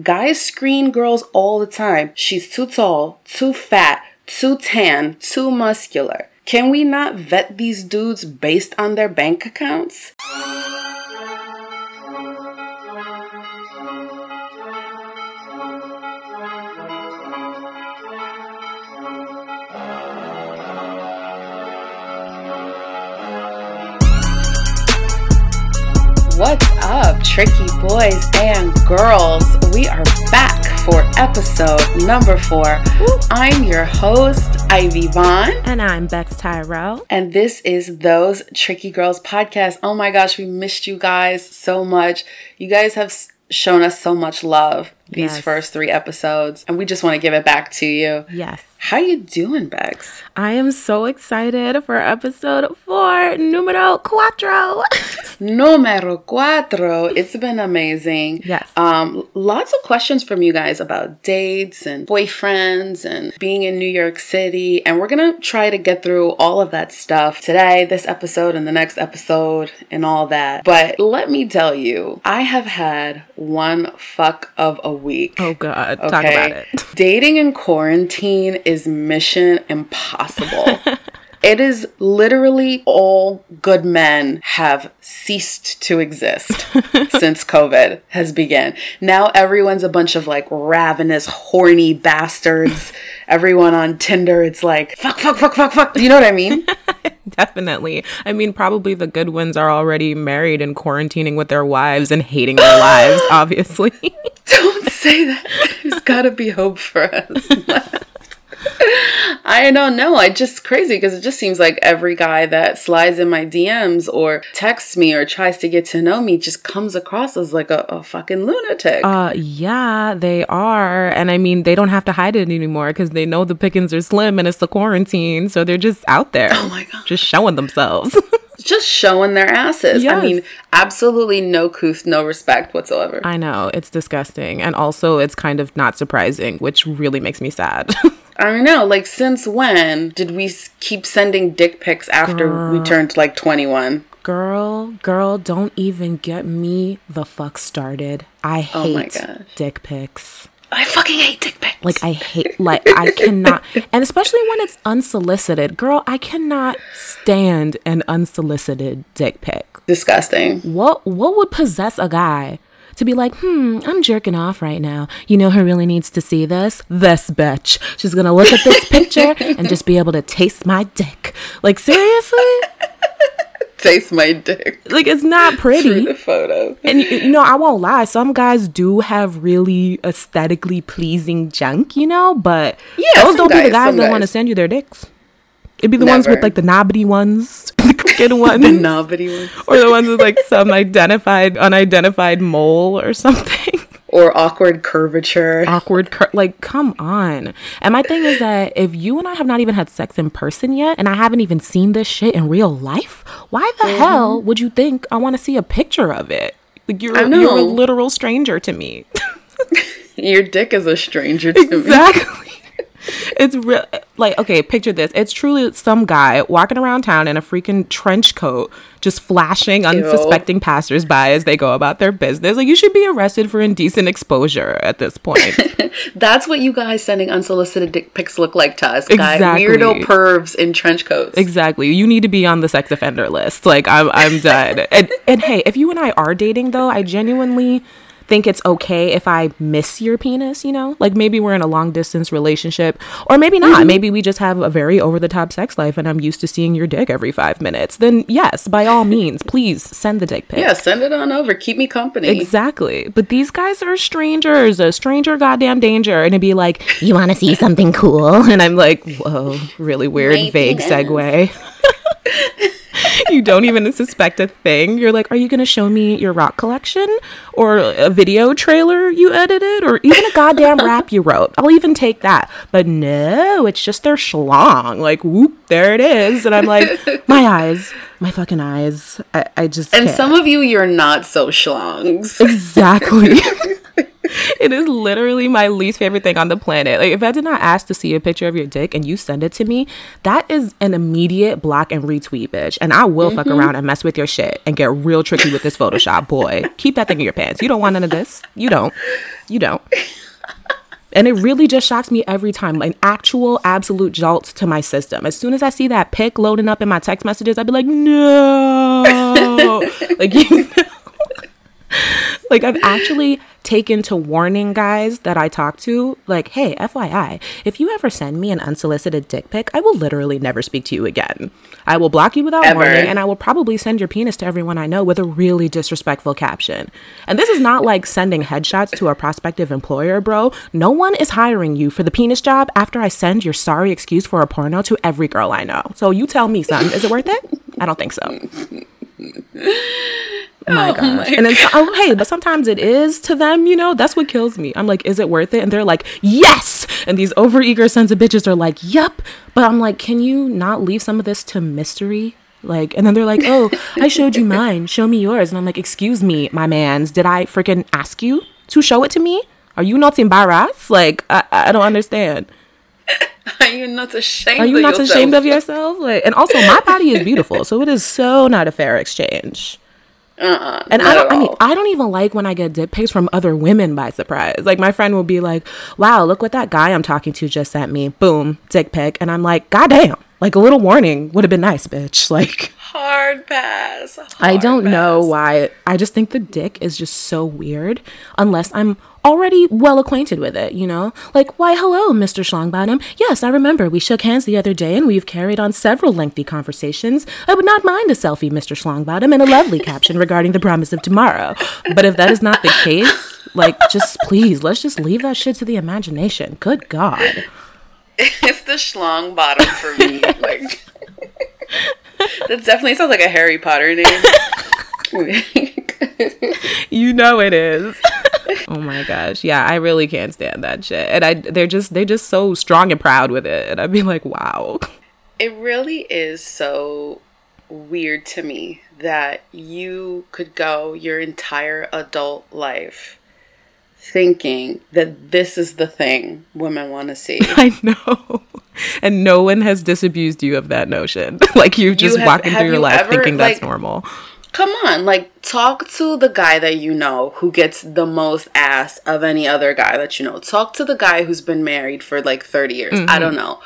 Guys screen girls all the time. She's too tall, too fat, too tan, too muscular. Can we not vet these dudes based on their bank accounts? What's up, tricky boys and girls? We are back for episode number four. I'm your host, Ivy Vaughn. And I'm Bex Tyrell. And this is Those Tricky Girls podcast. Oh my gosh, we missed you guys so much. You guys have shown us so much love these Yes. first three episodes, and we just want to give it back to you. Yes. How you doing, Bex? I am so excited for episode four, numero cuatro. Numero cuatro. It's been amazing. Yes. Um, lots of questions from you guys about dates and boyfriends and being in New York City. And we're going to try to get through all of that stuff today, this episode, and the next episode, and all that. But let me tell you, I have had one fuck of a week. oh, God. Talk about it. Dating in quarantine is mission impossible. it is literally all good men have ceased to exist since COVID has begun. Now everyone's a bunch of like ravenous, horny bastards. Everyone on Tinder, it's like fuck, fuck, fuck, fuck, fuck. Do you know what I mean? Definitely. I mean, probably the good ones are already married and quarantining with their wives and hating their lives, obviously. Don't say that. There's gotta be hope for us. I don't know. I just crazy because it just seems like every guy that slides in my DMs or texts me or tries to get to know me just comes across as like a, a fucking lunatic. Uh, yeah, they are. And I mean, they don't have to hide it anymore because they know the pickings are slim and it's the quarantine. So they're just out there. oh my god. Just showing themselves. Just showing their asses. I mean, absolutely no couth, no respect whatsoever. I know. It's disgusting. And also, it's kind of not surprising, which really makes me sad. I don't know. Like, since when did we keep sending dick pics after we turned like 21? Girl, girl, don't even get me the fuck started. I oh hate Oh dick pics. I fucking hate dick pics. Like I hate like I cannot and especially when it's unsolicited. Girl, I cannot stand an unsolicited dick pic. disgusting. What what would possess a guy to be like, hmm, I'm jerking off right now. You know who really needs to see this? This bitch. She's gonna look at this picture and just be able to taste my dick. Like seriously? Taste my dick Like it's not pretty. the photo. And you know, I won't lie. Some guys do have really aesthetically pleasing junk, you know, but Yeah, those don't be the guys, guys that want to send you their dicks. It'd be the ones with like the knobbity ones, the crooked ones, The knobbity ones. or the ones with like some identified, unidentified mole or something. Or awkward curvature. Awkward, cur- like, come on. And my thing is that if you and I have not even had sex in person yet, and I haven't even seen this shit in real life, why the Mm-hmm. hell would you think I want to see a picture of it? Like you're you're a literal stranger to me. Your dick is a stranger to me. Exactly. It's real. Like, okay, picture this. It's truly some guy walking around town in a freaking trench coat, just flashing unsuspecting passersby as they go about their business. Like, you should be arrested for indecent exposure at this point. That's what you guys sending unsolicited dick pics look like to us. Guy, Exactly. weirdo pervs in trench coats. exactly. You need to be on the sex offender list. Like, I'm, I'm done. and, and hey, if you and I are dating, though, I genuinely think it's okay if I miss your penis, you know? Like maybe we're in a long distance relationship or maybe not. Mm-hmm. Maybe we just have a very over the top sex life and I'm used to seeing your dick every 5 minutes. Then yes, by all means, please send the dick pic. yeah, send it on over. Keep me company. Exactly. But these guys are strangers, a stranger goddamn danger. And it'd be like, you want to see something cool? And I'm like, whoa, really weird, My vague penis. segue. You don't even suspect a thing. You're like, are you going to show me your rock collection or a video trailer you edited or even a goddamn rap you wrote? I'll even take that. But no, it's just their schlong. Like, whoop, there it is. And I'm like, my eyes, my fucking eyes. I, I just and can't. some of you, you're not so schlongs. Exactly. it is literally my least favorite thing on the planet. Like if I did not ask to see a picture of your dick and you send it to me, that is an immediate block and retweet, bitch. And I will mm-hmm. fuck around and mess with your shit and get real tricky with this Photoshop, boy. Keep that thing in your pants. You don't want none of this. You don't. You don't. And it really just shocks me every time, an actual absolute jolt to my system. As soon as I see that pic loading up in my text messages, I'd be like, no. like, you know? Like I've actually taken to warning guys that I talk to, like, hey, FYI, if you ever send me an unsolicited dick pic, I will literally never speak to you again. I will block you without ever. warning, and I will probably send your penis to everyone I know with a really disrespectful caption. And this is not like sending headshots to a prospective employer, bro. No one is hiring you for the penis job after I send your sorry excuse for a porno to every girl I know. So you tell me, son, is it worth it? I don't think so. Oh my oh gosh. My and then, oh, hey, but sometimes it is to them, you know, that's what kills me. I'm like, is it worth it? And they're like, yes. And these overeager sons of bitches are like, yup. But I'm like, can you not leave some of this to mystery? Like, and then they're like, oh, I showed you mine. Show me yours. And I'm like, excuse me, my mans. Did I freaking ask you to show it to me? Are you not embarrassed? Like, I, I don't understand. Are you not ashamed? Are you not yourself? ashamed of yourself? Like, and also, my body is beautiful, so it is so not a fair exchange. Uh-uh, and I don't. I mean, I don't even like when I get dick pics from other women by surprise. Like my friend will be like, "Wow, look what that guy I'm talking to just sent me." Boom, dick pic, and I'm like, "God damn!" Like a little warning would have been nice, bitch. Like hard pass. Hard I don't pass. know why. I just think the dick is just so weird. Unless I'm already well acquainted with it, you know? Like, why, hello, Mr. Schlongbottom. Yes, I remember we shook hands the other day and we've carried on several lengthy conversations. I would not mind a selfie, Mr. Schlongbottom, and a lovely caption regarding the promise of tomorrow. But if that is not the case, like, just please, let's just leave that shit to the imagination. Good God. It's the schlong bottom for me. like, that definitely sounds like a Harry Potter name. you know it is oh my gosh. Yeah, I really can't stand that shit. And I they're just they're just so strong and proud with it. And I'd be like, wow. It really is so weird to me that you could go your entire adult life thinking that this is the thing women want to see. I know. And no one has disabused you of that notion. like you've just you have, walking through your life ever, thinking that's like, normal. Come on, like talk to the guy that you know who gets the most ass of any other guy that you know. Talk to the guy who's been married for like 30 years. Mm-hmm. I don't know.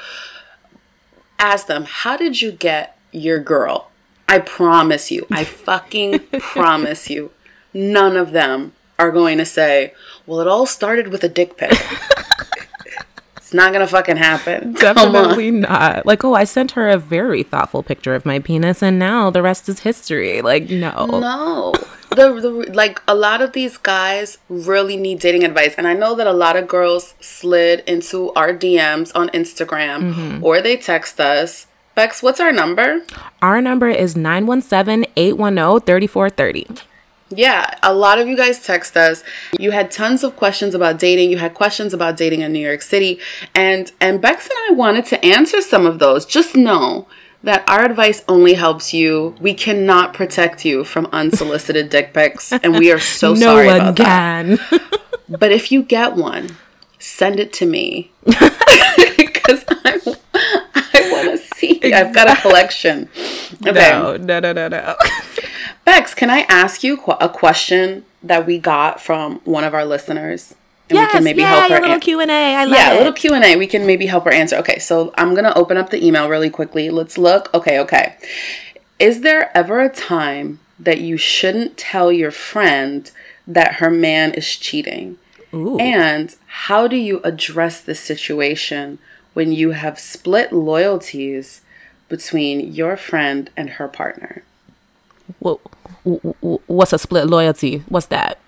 Ask them, how did you get your girl? I promise you, I fucking promise you, none of them are going to say, well, it all started with a dick pic. It's not gonna fucking happen. Definitely not. Like, oh, I sent her a very thoughtful picture of my penis, and now the rest is history. Like, no, no. The, the like a lot of these guys really need dating advice, and I know that a lot of girls slid into our DMs on Instagram mm-hmm. or they text us. Bex, what's our number? Our number is 917 810 3430. Yeah, a lot of you guys text us. You had tons of questions about dating. You had questions about dating in New York City. And and Bex and I wanted to answer some of those. Just know that our advice only helps you. We cannot protect you from unsolicited dick pics, and we are so no sorry one about can. that. but if you get one, send it to me because I, I want to see. Exactly. I've got a collection. Okay. No, no, no, no, no. Bex, can I ask you a question that we got from one of our listeners? And yes, we can maybe help her. A little an- Q and A. I love yeah, it. a little Q and A. We can maybe help her answer. Okay, so I'm gonna open up the email really quickly. Let's look. Okay, okay. Is there ever a time that you shouldn't tell your friend that her man is cheating? Ooh. And how do you address this situation when you have split loyalties between your friend and her partner? What what's a split loyalty? What's that?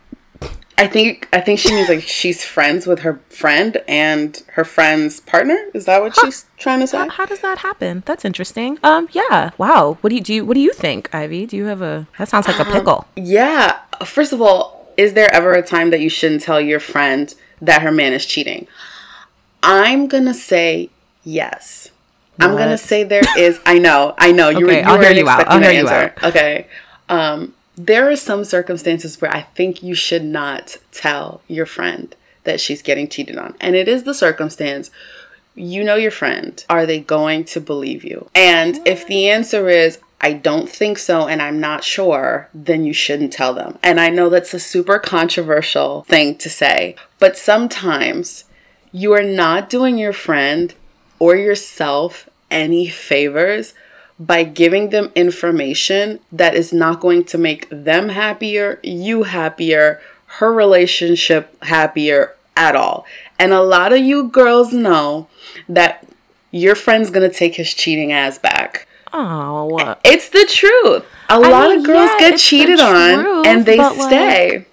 I think I think she means like she's friends with her friend and her friend's partner. Is that what huh. she's trying to say? How, how, does that happen? That's interesting. Um, yeah. Wow. What do you do? You, what do you think, Ivy? Do you have a? That sounds like a um, pickle. Yeah. First of all, is there ever a time that you shouldn't tell your friend that her man is cheating? I'm gonna say yes. What? I'm gonna say there is. I know. I know. You okay, were, you I'll were hear you out. I'll hear you out. Okay. Um, there are some circumstances where I think you should not tell your friend that she's getting cheated on. And it is the circumstance you know your friend. Are they going to believe you? And if the answer is, I don't think so and I'm not sure, then you shouldn't tell them. And I know that's a super controversial thing to say, but sometimes you are not doing your friend or yourself any favors by giving them information that is not going to make them happier, you happier, her relationship happier at all. And a lot of you girls know that your friend's gonna take his cheating ass back. Oh, It's the truth. A I lot mean, of girls yeah, get cheated on truth, and they but, like, stay.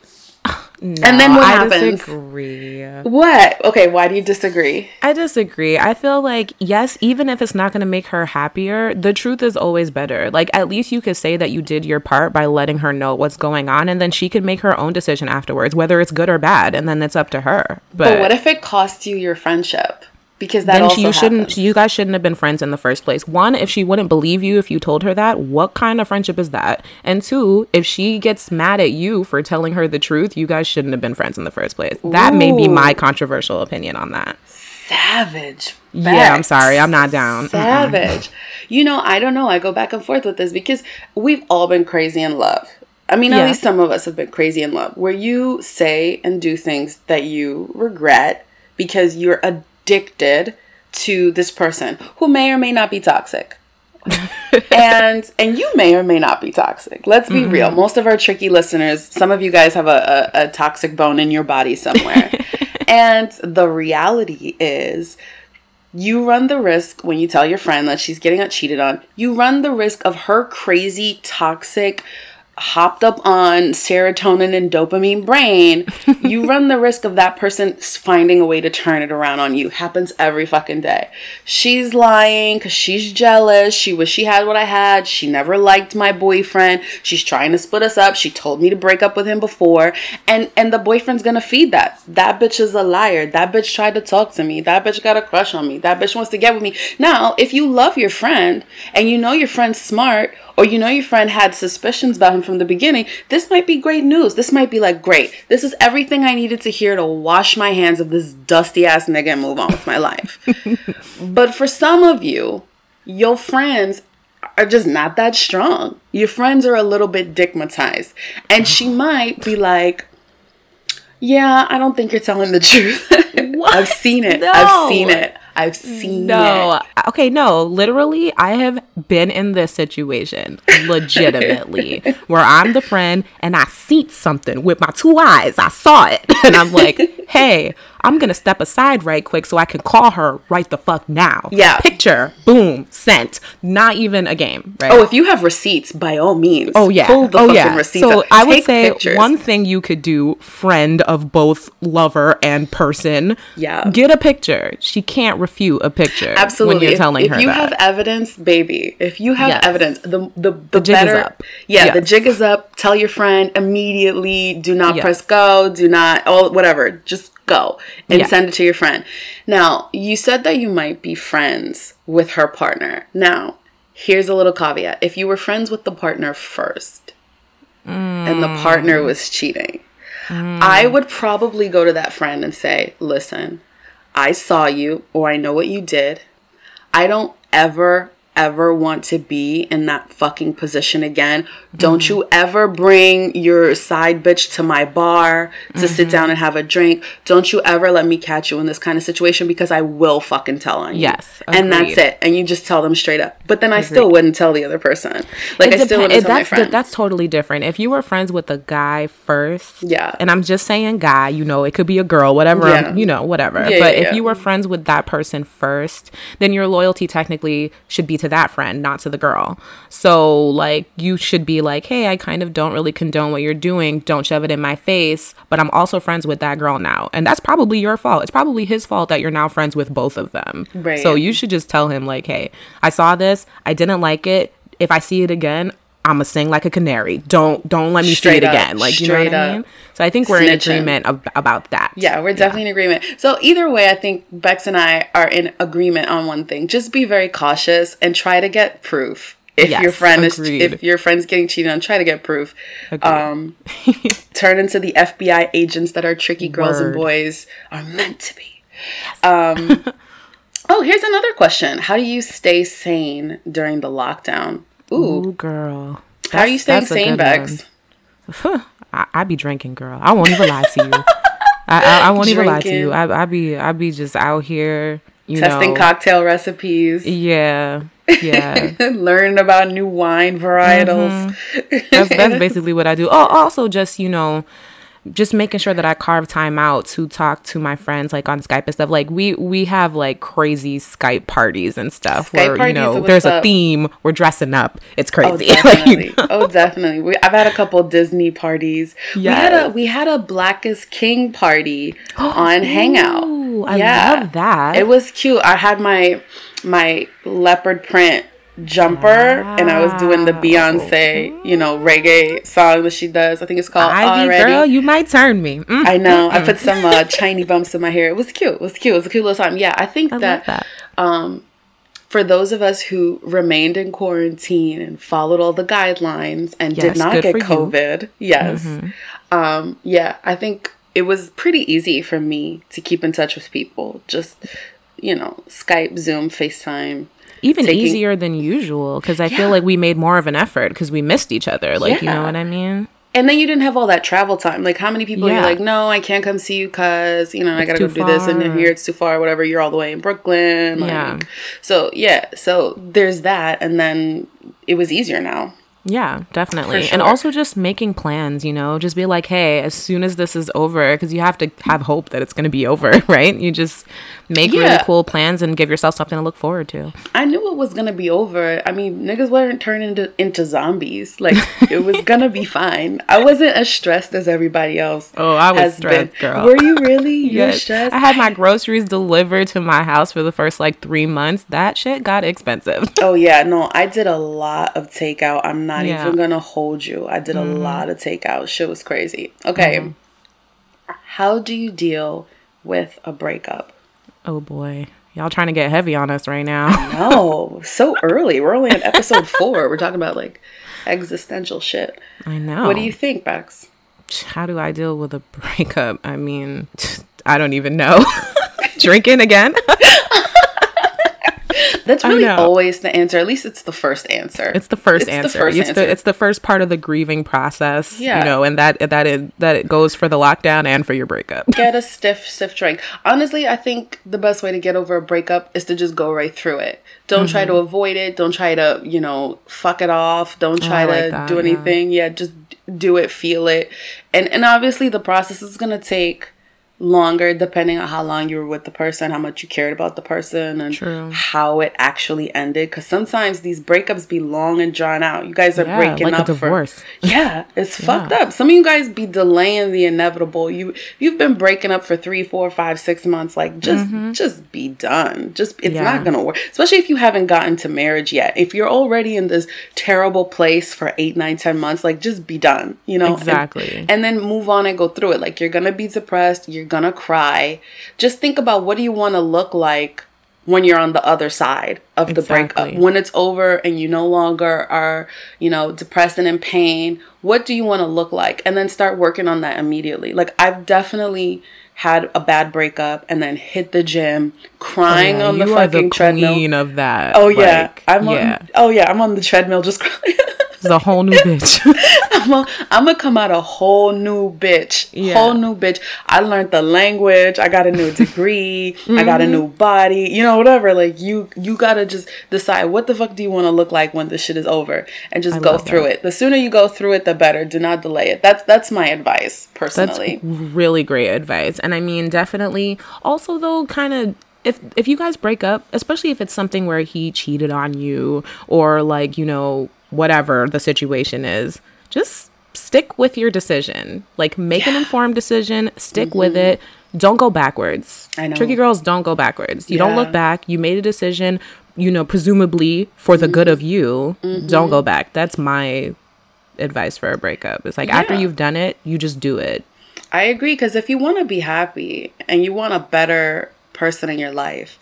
No, and then what I happens? Disagree. What? Okay, why do you disagree? I disagree. I feel like yes, even if it's not going to make her happier, the truth is always better. Like at least you could say that you did your part by letting her know what's going on, and then she can make her own decision afterwards, whether it's good or bad, and then it's up to her. But, But what if it costs you your friendship? Because that then you shouldn't. happens. You guys shouldn't have been friends in the first place. One, if she wouldn't believe you if you told her that, what kind of friendship is that? And two, if she gets mad at you for telling her the truth, you guys shouldn't have been friends in the first place. That may be my controversial opinion on that. savage. Yeah, I'm sorry, I'm not down. Mm-mm. Savage. You know, I don't know. I go back and forth with this because we've all been crazy in love. I mean, at least some of us have been crazy in love, where you say and do things that you regret because you're addicted to this person who may or may not be toxic. and and you may or may not be toxic. Let's be real. Mm-hmm. Most of our tricky listeners, some of you guys have a, a, a toxic bone in your body somewhere. and the reality is you run the risk when you tell your friend that she's getting cheated on, you run the risk of her crazy, toxic, hopped up on serotonin and dopamine brain. you run the risk of that person finding a way to turn it around on you. Happens every fucking day. She's lying because she's jealous. She wish she had what I had. She never liked my boyfriend. She's trying to split us up. She told me to break up with him before. And and the boyfriend's gonna feed that. That bitch is a liar. That bitch tried to talk to me. That bitch got a crush on me. That bitch wants to get with me. Now, if you love your friend and you know your friend's smart or you know your friend had suspicions about him from the beginning, this might be great news. This might be like, great. This is everything I needed to hear to wash my hands of this dusty ass nigga and move on with my life. but for some of you, your friends are just not that strong. Your friends are a little bit digmatized. And she might be like, yeah, I don't think you're telling the truth. I've seen it. I've seen it. I've seen No. it. Okay, no. Literally, I have been in this situation legitimately where I'm the friend and I see something with my two eyes. I saw it. And I'm like, hey, I'm going to step aside right quick so I can call her right the fuck now. Yeah. Picture, boom, sent. Not even a game, right? Oh, if you have receipts, by all means. Oh yeah. Pull the oh fucking yeah. receipts. So up. I would Take say pictures. one thing you could do, friend of both lover and person. Yeah. Get a picture. She can't refute a picture. Absolutely. When you're if, telling if her If you that. have evidence, baby. If you have Yes. evidence, the the, the, jig is better. up. Yeah, the jig is up. Tell your friend immediately. Do not Yes. press go. Do not all whatever. Just go and Yeah. send it to your friend. Now, you said that you might be friends with her partner. Now, here's a little caveat. If you were friends with the partner first and the partner Mm. was cheating, I hmm. would probably go to that friend and say, listen, I saw you or I know what you did. I don't ever, ever want to be in that fucking position again. Don't Mm-hmm. you ever bring your side bitch to my bar to sit Mm-hmm. down and have a drink. Don't you ever let me catch you in this kind of situation because I will fucking tell on you. Yes, And that's it. And you just tell them straight up. But then I still wouldn't tell the other person. Like, It I still wouldn't tell my that's friend. that's totally different. If you were friends with a guy first, Yeah. and I'm just saying guy, you know, it could be a girl, whatever, Yeah. you know, whatever. Yeah, but yeah, if you were friends with that person first, then your loyalty technically should be to that friend, not to the girl. So like you should be like, hey, I kind of don't really condone what you're doing. Don't shove it in my face. But I'm also friends with that girl now, and that's probably your fault. It's probably his fault that you're now friends with both of them. Right. So you should just tell him like, hey, I saw this. I didn't like it. If I see it again, I'ma sing like a canary. Don't don't let me Straight see it up. again. Like you know what I up. mean. So I think we're in agreement ab- about that. Yeah, we're definitely in agreement. So either way, I think Bex and I are in agreement on one thing. Just be very cautious and try to get proof. if Yes, your friend agreed. is if your friend's getting cheated on, try to get proof. Um, turn into the FBI agents that our tricky girls and boys are meant to be. Um, oh, here's another question: How do you stay sane during the lockdown? Ooh, Ooh, girl. how are you staying that's sane, Bex? I, I be drinking, girl. I won't even lie to you. I, I, I won't even lie to you. I, I be I be just out here, you Testing know. cocktail recipes, yeah, yeah. learning about new wine varietals. Mm-hmm. that's that's basically what I do. Oh, also just you know, just making sure that I carve time out to talk to my friends like on Skype and stuff. Like we we have like crazy Skype parties and stuff Skype where you parties know are what's there's a theme. We're dressing up. It's Oh, crazy. Like, definitely. you know? Oh, definitely. We, I've had a couple Disney parties. We had a we had a Black Is King party on Hangout. Ooh, I love that. It was cute. I had my my leopard print jumper and I was doing the Beyonce, you know, reggae song that she does. I think it's called Ivy Already. girl, you might turn me. Mm. I know. I put some uh, shiny bumps in my hair. It was cute. It was cute. It was a cute little time. Yeah, I think I that, that. um for those of us who remained in quarantine and followed all the guidelines and did not get for you. Mm-hmm. COVID, yes, um, yeah, I think it was pretty easy for me to keep in touch with people. Just you know, Skype, Zoom, FaceTime. Even taking- easier than usual because I Yeah. feel like we made more of an effort because we missed each other. Like you know what I mean? And then you didn't have all that travel time. Like, how many people Yeah. you're like, no, I can't come see you because, you know, I gotta go too do this and then here it's too far, whatever. You're all the way in Brooklyn. Like, Yeah. So, yeah. So there's that. And then it was easier now. Yeah, definitely. For And also just making plans, you know, just be like, hey, as soon as this is over, because you have to have hope that it's going to be over, right? You just make really cool plans and give yourself something to look forward to. I knew it was gonna be over. I mean, niggas weren't turning into, into zombies. Like, it was gonna be fine. I wasn't as stressed as everybody else. Oh, I was stressed, been. girl. Were you really? You're Yes. stressed? I had my groceries delivered to my house for the first like three months. That shit got expensive. Oh yeah, no, I did a lot of takeout. I'm not Yeah. even gonna hold you. I did a mm-hmm. lot of takeout. Shit was crazy. Okay. Mm-hmm. How do you deal with a breakup? Oh boy. Y'all trying to get heavy on us right now. No, so early. We're only on episode four. We're talking about like existential shit. I know. What do you think, Bex? How do I deal with a breakup? I mean, I don't even know. Drinking again? That's really always the answer. At least it's the first answer. It's the first It's the answer. first it's answer. the it's the first part of the grieving process. Yeah. You know, and that that it that it goes for the lockdown and for your breakup. get a stiff, stiff drink. Honestly, I think the best way to get over a breakup is to just go right through it. Don't try Mm-hmm. to avoid it. Don't try to, you know, fuck it off. Don't try I like to that, do yeah. anything. Yeah. just do it, feel it. And and obviously the process is gonna take longer depending on how long you were with the person, how much you cared about the person and True. how it actually ended. Cause sometimes these breakups be long and drawn out. You guys are Yeah, breaking like a up divorce. for yeah, it's fucked up. Some of you guys be delaying the inevitable. You you've been breaking up for three, four, five, six months. Like just just be done. Just it's Mm-hmm. Yeah. not gonna work. Especially if you haven't gotten to marriage yet. If you're already in this terrible place for eight, nine, ten months, like just be done. You know And- Exactly. and then move on and go through it. Like you're gonna be depressed, you're gonna cry. Just think about what do you want to look like when you're on the other side of the breakup. When it's over and you no longer are, you know, depressed and in pain, what do you want to look like? And then start working on that immediately. Like I've definitely had a bad breakup and then hit the gym, crying oh, Yeah, on the you fucking the treadmill. of that. Oh yeah, Like, I'm yeah. on. Oh yeah, I'm on the treadmill just crying. It's a whole new bitch. I'm gonna come out a whole new bitch. Yeah. Whole new bitch. I learned the language. I got a new degree. I got a Mm-hmm. new body. You know, whatever. Like you, you gotta just decide what the fuck do you want to look like when this shit is over, and just I go through that. it. The sooner you go through it, the better. Do not delay it. That's that's my advice personally. That's really great advice. And I mean, definitely also though kind of if if you guys break up, especially if it's something where he cheated on you or like, you know, whatever the situation is, just stick with your decision. Like make an informed decision, stick with it. Don't go backwards. Mm-hmm. I know. Tricky girls don't go backwards. You don't look back. You made a decision, you know, presumably for the good of Mm-hmm. you. Don't go back. That's my advice for a breakup. It's like after you've done it, you just do it. I agree because if you want to be happy and you want a better person in your life,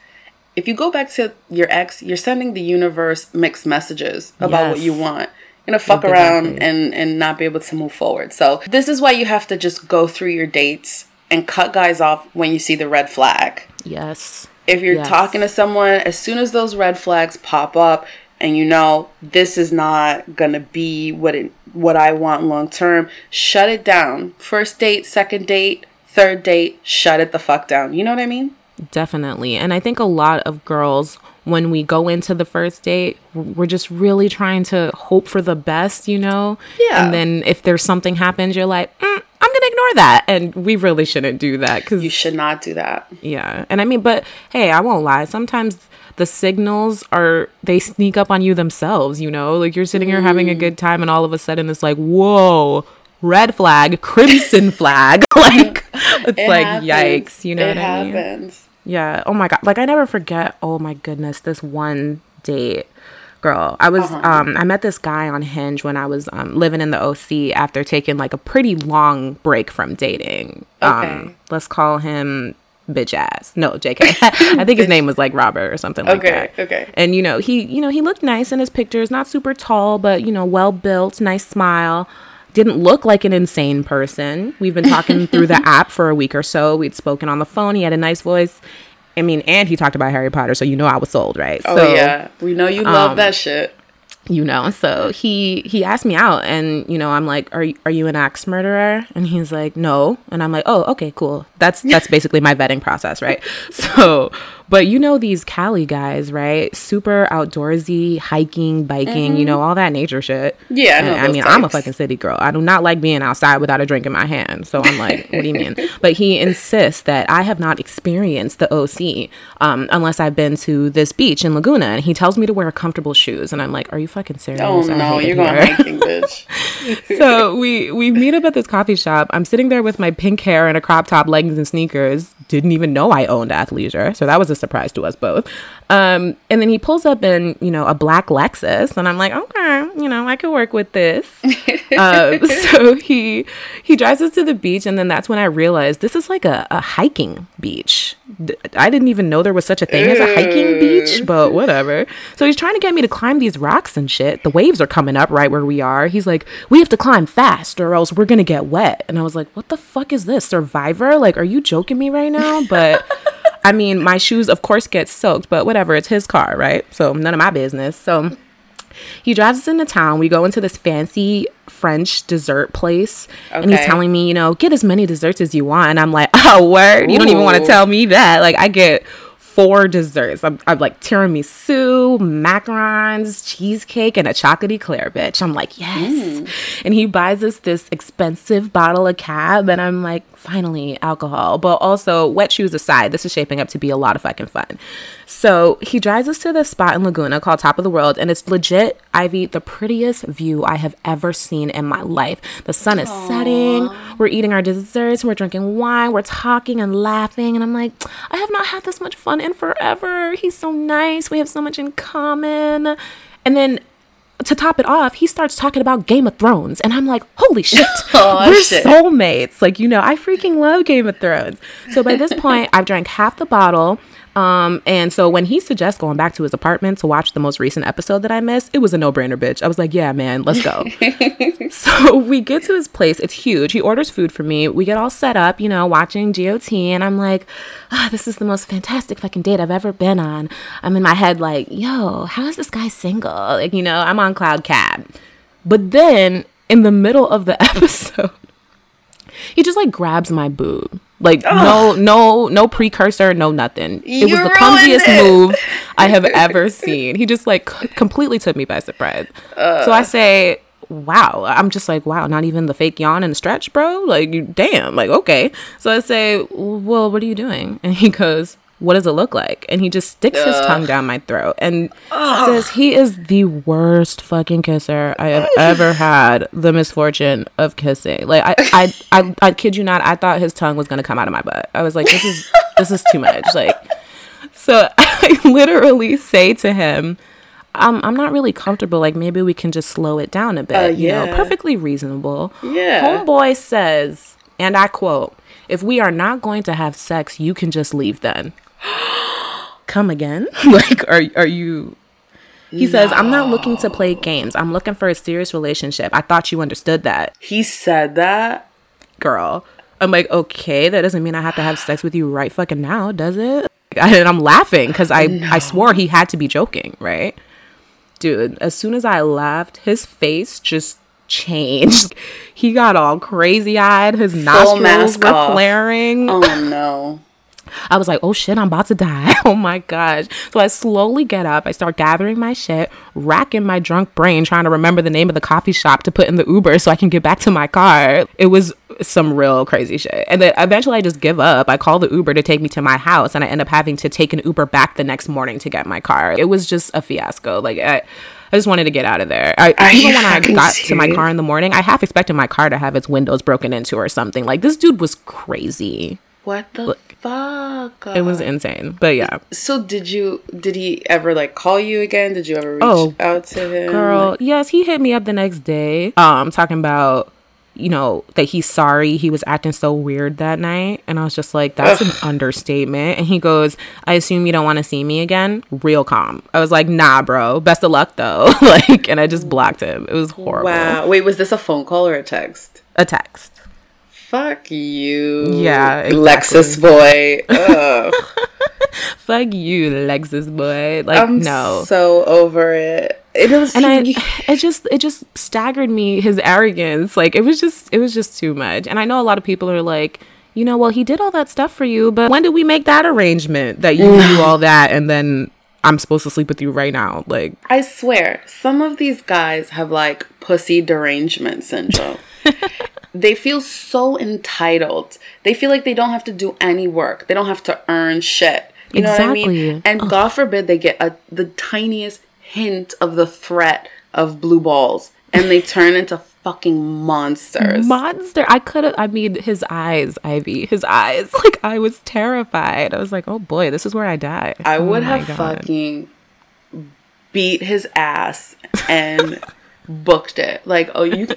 if you go back to your ex, you're sending the universe mixed messages about what you want. Gonna fuck Exactly. around and and not be able to move forward. So this is why you have to just go through your dates and cut guys off when you see the red flag. Yes. If you're Yes. talking to someone, as soon as those red flags pop up and you know this is not gonna be what it what I want long term, shut it down. First date, second date, third date, shut it the fuck down. You know what I mean? Definitely. And I think a lot of girls, when we go into the first date, we're just really trying to hope for the best, you know? Yeah. And then if there's something happens, you're like, mm, I'm going to ignore that. And we really shouldn't do that because You should not do that. Yeah. And I mean, but hey, I won't lie. Sometimes the signals are, they sneak up on you themselves, you know? Like you're sitting here having Mm. a good time and all of a sudden it's like, whoa, red flag, crimson flag. like, it's It like, happens. yikes, you know it what I mean? happens. Yeah. Oh my God. Like I never forget, oh my goodness, this one date. Girl, I was Uh-huh. um I met this guy on Hinge when I was um living in the OC after taking like a pretty long break from dating. Okay. Um let's call him bitch ass. No, JK. I think his name was like Robert or something like that. Okay, that. okay. And you know, he you know, he looked nice in his pictures, not super tall, but you know, well built, nice smile. Didn't look like an insane person. We've been talking through the app for a week or so. We'd spoken on the phone. He had a nice voice. I mean, and he talked about Harry Potter, so you know I was sold, right? Oh so, yeah, we know you love um, that shit. you know so he he asked me out and you know i'm like are you, are you an axe murderer and he's like no and i'm like oh okay cool that's that's basically my vetting process right so but you know these cali guys right? Super outdoorsy hiking biking you know all that nature shit. Yeah, I And, i those mean i'm a fucking city girl. I do not like being outside without a drink in my hand. So i'm like what do you mean? But he insists that i have not experienced the oc um, unless i've been to this beach in laguna and he tells me to wear comfortable shoes and i'm like are you fucking serious? Oh no, you're going hiking, bitch. so we we meet up at this coffee shop. I'm sitting there with my pink hair and a crop top, leggings and sneakers. Didn't even know I owned athleisure, so that was a surprise to us both. Um, and then he pulls up in you know a black Lexus, and I'm like, okay, you know, I could work with this. um, so he he drives us to the beach, and then that's when I realized this is like a, a hiking beach. I didn't even know there was such a thing as a hiking beach, but whatever. So he's trying to get me to climb these rocks and shit. The waves are coming up right where we are. He's like, we have to climb fast or else we're gonna get wet. And I was like, what the fuck is this? Survivor? Like, are you joking me right now? But I mean, my shoes, of course, get soaked, but whatever. It's his car, right? So none of my business. So he drives us into town. We go into this fancy French dessert place, and he's telling me, you know, get as many desserts as you want. And I'm like, oh, word. You don't even want to tell me that. Like, I get four desserts. I'm, I'm like tiramisu, macarons, cheesecake, and a chocolate eclair, bitch. I'm like, yes. Mm. And he buys us this expensive bottle of cab, and I'm like, finally, alcohol. But also, wet shoes aside, this is shaping up to be a lot of fucking fun. So he drives us to this spot in Laguna called Top of the World, and it's legit, Ivy, the prettiest view I have ever seen in my life. The sun is setting, we're eating our desserts, we're drinking wine, we're talking and laughing, and I'm like, I have not had this much fun in forever. He's so nice, we have so much in common. And then to top it off, he starts talking about Game of Thrones, and I'm like, holy shit, Aw, oh, we're shit. soulmates. Like, you know, I freaking love Game of Thrones. So by this point, I've drank half the bottle. Um, and so when he suggests going back to his apartment to watch the most recent episode that I missed, it was a no-brainer, bitch. I was like, yeah, man, let's go. so we get to his place. It's huge. He orders food for me. We get all set up, you know, watching GOT, and I'm like, ah, this is the most fantastic fucking date I've ever been on. I'm in my head like, yo, how is this guy single? Like, you know, I'm on cloud cab. But then in the middle of the episode, he just like grabs my boob. Like no, no, no precursor, no nothing. it was the clumsiest it. move I have ever seen. He just like c- completely took me by surprise. so I say, "Wow!" I'm just like, "Wow!" Not even the fake yawn and stretch, bro. Like, damn. Like, okay. So I say, "Well, what are you doing?" And he goes, "What does it look like?" And he just sticks his tongue down my throat and says, "He is the worst fucking kisser I have ever had the misfortune of kissing." Like, I, I, I, I kid you not. I thought his tongue was gonna come out of my butt. I was like, "This is, this is too much." Like. So I literally say to him, I'm, I'm not really comfortable. Like, maybe we can just slow it down a bit. Uh, You know, yeah. perfectly reasonable. Yeah. Homeboy says, and I quote, if we are not going to have sex, you can just leave then. come again? like, are are you? He says, I'm not looking to play games. I'm looking for a serious relationship. I thought you understood that, He said that. girl. I'm like, okay, that doesn't mean I have to have sex with you right fucking now, does it? And I'm laughing because I, I swore he had to be joking, right? Dude, as soon as I laughed, his face just changed. He got all crazy eyed. His nostrils mask were off. flaring. Oh no. I was like, oh shit, I'm about to die. Oh my gosh. So I slowly get up. I start gathering my shit, racking my drunk brain, trying to remember the name of the coffee shop to put in the Uber so I can get back to my car. It was some real crazy shit. And then eventually I just give up. I call the Uber to take me to my house and I end up having to take an Uber back the next morning to get my car. It was just a fiasco. Like, I. I just wanted to get out of there. I, Are even when I got to my car in the morning, I half expected my car to have its windows broken into or something. Like this dude was crazy. What the fuck? It was insane. But yeah. So did you? Did he ever like call you again? Did you ever reach Oh, out to him? Girl, Like, yes, he hit me up the next day. Um, talking about you know that he's sorry he was acting so weird that night, and I was just like, that's an understatement. And he goes, "I assume you don't want to see me again." Real calm. I was like, "Nah, bro. Best of luck though." like, and I just blocked him. It was horrible. wow. Wait, was this a phone call or a text? A text. Fuck you. Yeah, exactly. Lexus boy. Ugh. Fuck you, Lexus boy. Like, I'm no. so over it. It was. and I, it just it just staggered me his arrogance like it was just it was just too much and i know a lot of people are like you know well he did all that stuff for you but when did we make that arrangement that you do all that and then i'm supposed to sleep with you right now like I swear, some of these guys have like pussy derangement syndrome. they feel so entitled. They feel like they don't have to do any work. They don't have to earn shit. You know what I mean? And God forbid they get a, the tiniest hint of the threat of blue balls and they turn into fucking monsters. monster i could have i mean his eyes ivy his eyes like i was terrified i was like oh boy this is where i die I Oh would have God. fucking beat his ass and booked it. Like, oh, you,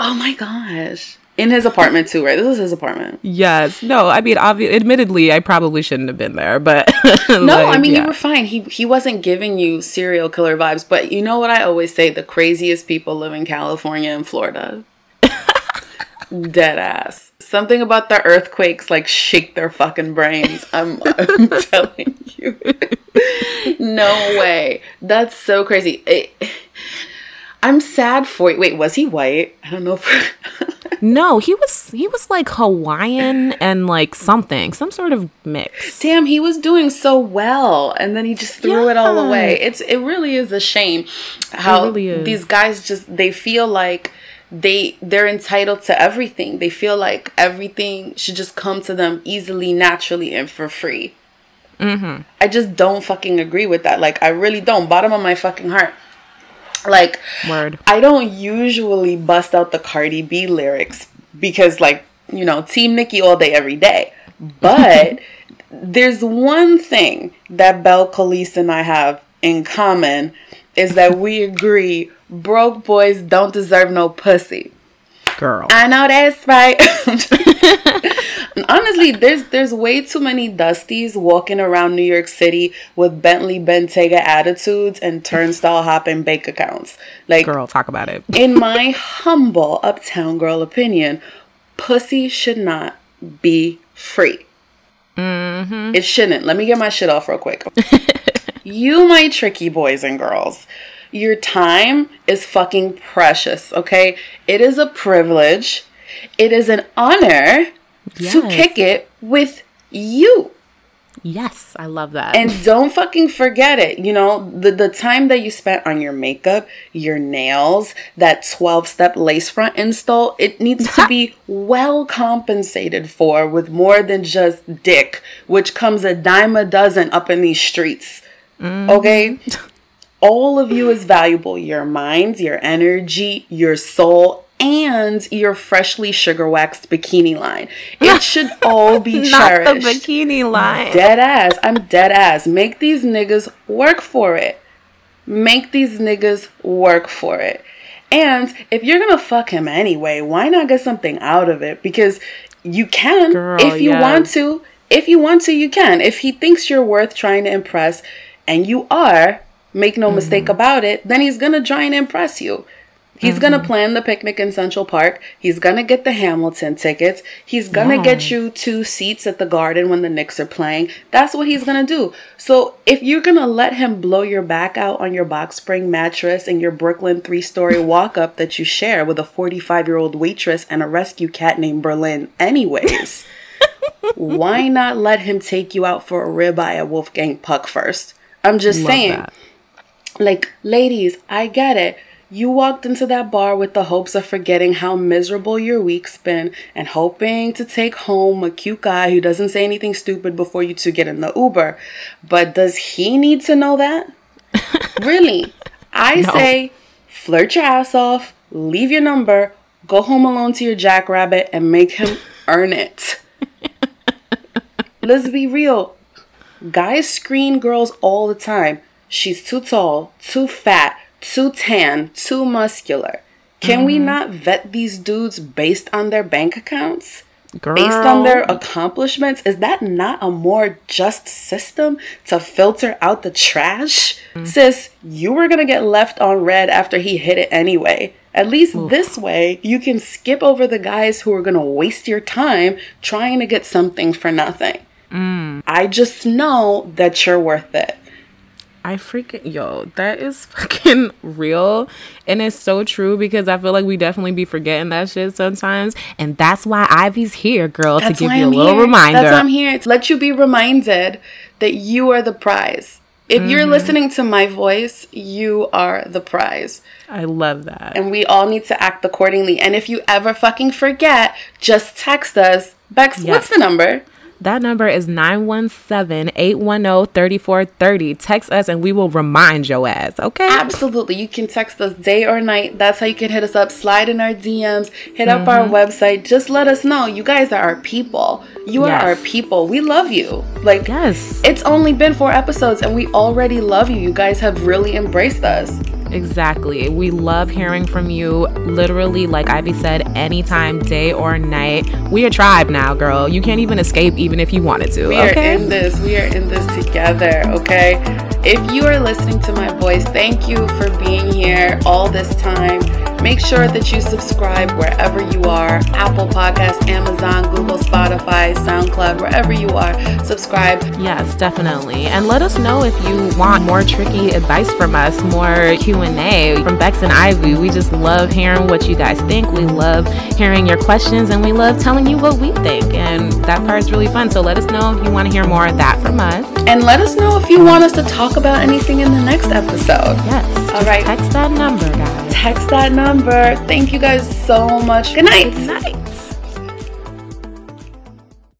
oh my gosh. In his apartment too, right? This is his apartment. yes no i mean obvi- admittedly i probably shouldn't have been there but No, I mean you were fine. He he wasn't giving you serial killer vibes, but you know what I always say: the craziest people live in California and Florida. Dead ass. Something about the earthquakes like shake their fucking brains. I'm, I'm telling you. no way. That's so crazy. It, I'm sad for you. Wait, was he white? I don't know. If, No, he was he was like Hawaiian and like something, some sort of mix. damn, he was doing so well, and then he just threw it all away. It's it really is a shame how really these guys just they feel like they they're entitled to everything. They feel like everything should just come to them easily, naturally, and for free. Mm-hmm. I just don't fucking agree with that. Like I really don't. Bottom of my fucking heart. Like Word. I don't usually bust out the Cardi B lyrics because, like, you know, Team Nicki all day, every day. But there's one thing that Belcalis and I have in common is that we agree broke boys don't deserve no pussy. Girl. I know that's right. Honestly, there's there's way too many dusties walking around New York City with Bentley Bentayga attitudes and turnstile hopping bank accounts. Like Girl, talk about it. in my humble uptown girl opinion, pussy should not be free. Mm-hmm. It shouldn't. Let me get my shit off real quick. you, my tricky boys and girls, your time is fucking precious, okay? It is a privilege, it is an honor to kick it with you. Yes, I love that. And don't fucking forget it. You know, the, the time that you spent on your makeup, your nails, that 12 step lace front install, it needs to be well compensated for with more than just dick, which comes a dime a dozen up in these streets. Mm-hmm. Okay? All of you is valuable your minds, your energy, your soul, and your freshly sugar waxed bikini line. It should all be Not cherished. the bikini line. Dead ass. I'm dead ass. Make these niggas work for it. Make these niggas work for it. And if you're gonna fuck him anyway, why not get something out of it? Because you can Girl, if you yes. want to. If you want to, you can. If he thinks you're worth trying to impress, and you are, make no mm-hmm. mistake about it, then he's gonna try and impress you. He's mm-hmm. gonna plan the picnic in Central Park. He's gonna get the Hamilton tickets. He's gonna yeah. get you two seats at the garden when the Knicks are playing. That's what he's gonna do. So if you're gonna let him blow your back out on your box spring mattress and your Brooklyn three story walk up that you share with a 45 year old waitress and a rescue cat named Berlin, anyways, why not let him take you out for a ribeye at Wolfgang Puck first? I'm just Love saying. That. Like, ladies, I get it you walked into that bar with the hopes of forgetting how miserable your week's been and hoping to take home a cute guy who doesn't say anything stupid before you two get in the Uber. But does he need to know that? really? I no. say flirt your ass off, leave your number, go home alone to your jackrabbit, and make him earn it. Let's be real. Guys screen girls all the time. She's too tall, too fat, too tan, too muscular. Can mm-hmm. we not vet these dudes based on their bank accounts? Girl. Based on their accomplishments? Is that not a more just system to filter out the trash? Mm-hmm. Sis, you were gonna get left on read after he hit it anyway. At least Oof. this way, you can skip over the guys who are gonna waste your time trying to get something for nothing. Mm. I just know that you're worth it. I freaking yo, that is fucking real. And it's so true because I feel like we definitely be forgetting that shit sometimes. And that's why Ivy's here, girl, that's to give you I'm a little here. reminder. That's why I'm here to let you be reminded that you are the prize. If mm-hmm. you're listening to my voice, you are the prize. I love that. And we all need to act accordingly. And if you ever fucking forget, just text us. Bex, yes. what's the number? That number is 917 810 3430. Text us and we will remind your ass, okay? Absolutely. You can text us day or night. That's how you can hit us up. Slide in our DMs, hit mm-hmm. up our mm-hmm. website. Just let us know. You guys are our people. You yes. are our people. We love you. Like, yes. It's only been four episodes and we already love you. You guys have really embraced us. Exactly. We love hearing from you. Literally, like Ivy said, anytime, day or night. We are tribe now, girl. You can't even escape even if you wanted to. We okay? are in this. We are in this together, okay? If you are listening to my voice, thank you for being here all this time. Make sure that you subscribe wherever you are Apple Podcasts, Amazon, Google, Spotify, SoundCloud, wherever you are. Subscribe. Yes, definitely. And let us know if you want more tricky advice from us, more Q&A from Bex and Ivy. We just love hearing what you guys think. We love hearing your questions and we love telling you what we think. And that part is really fun. So let us know if you want to hear more of that from us. And let us know if you want us to talk about anything in the next episode. Yes. All right. Text that number, guys. Text that number. Thank you guys so much. Good night. Good night.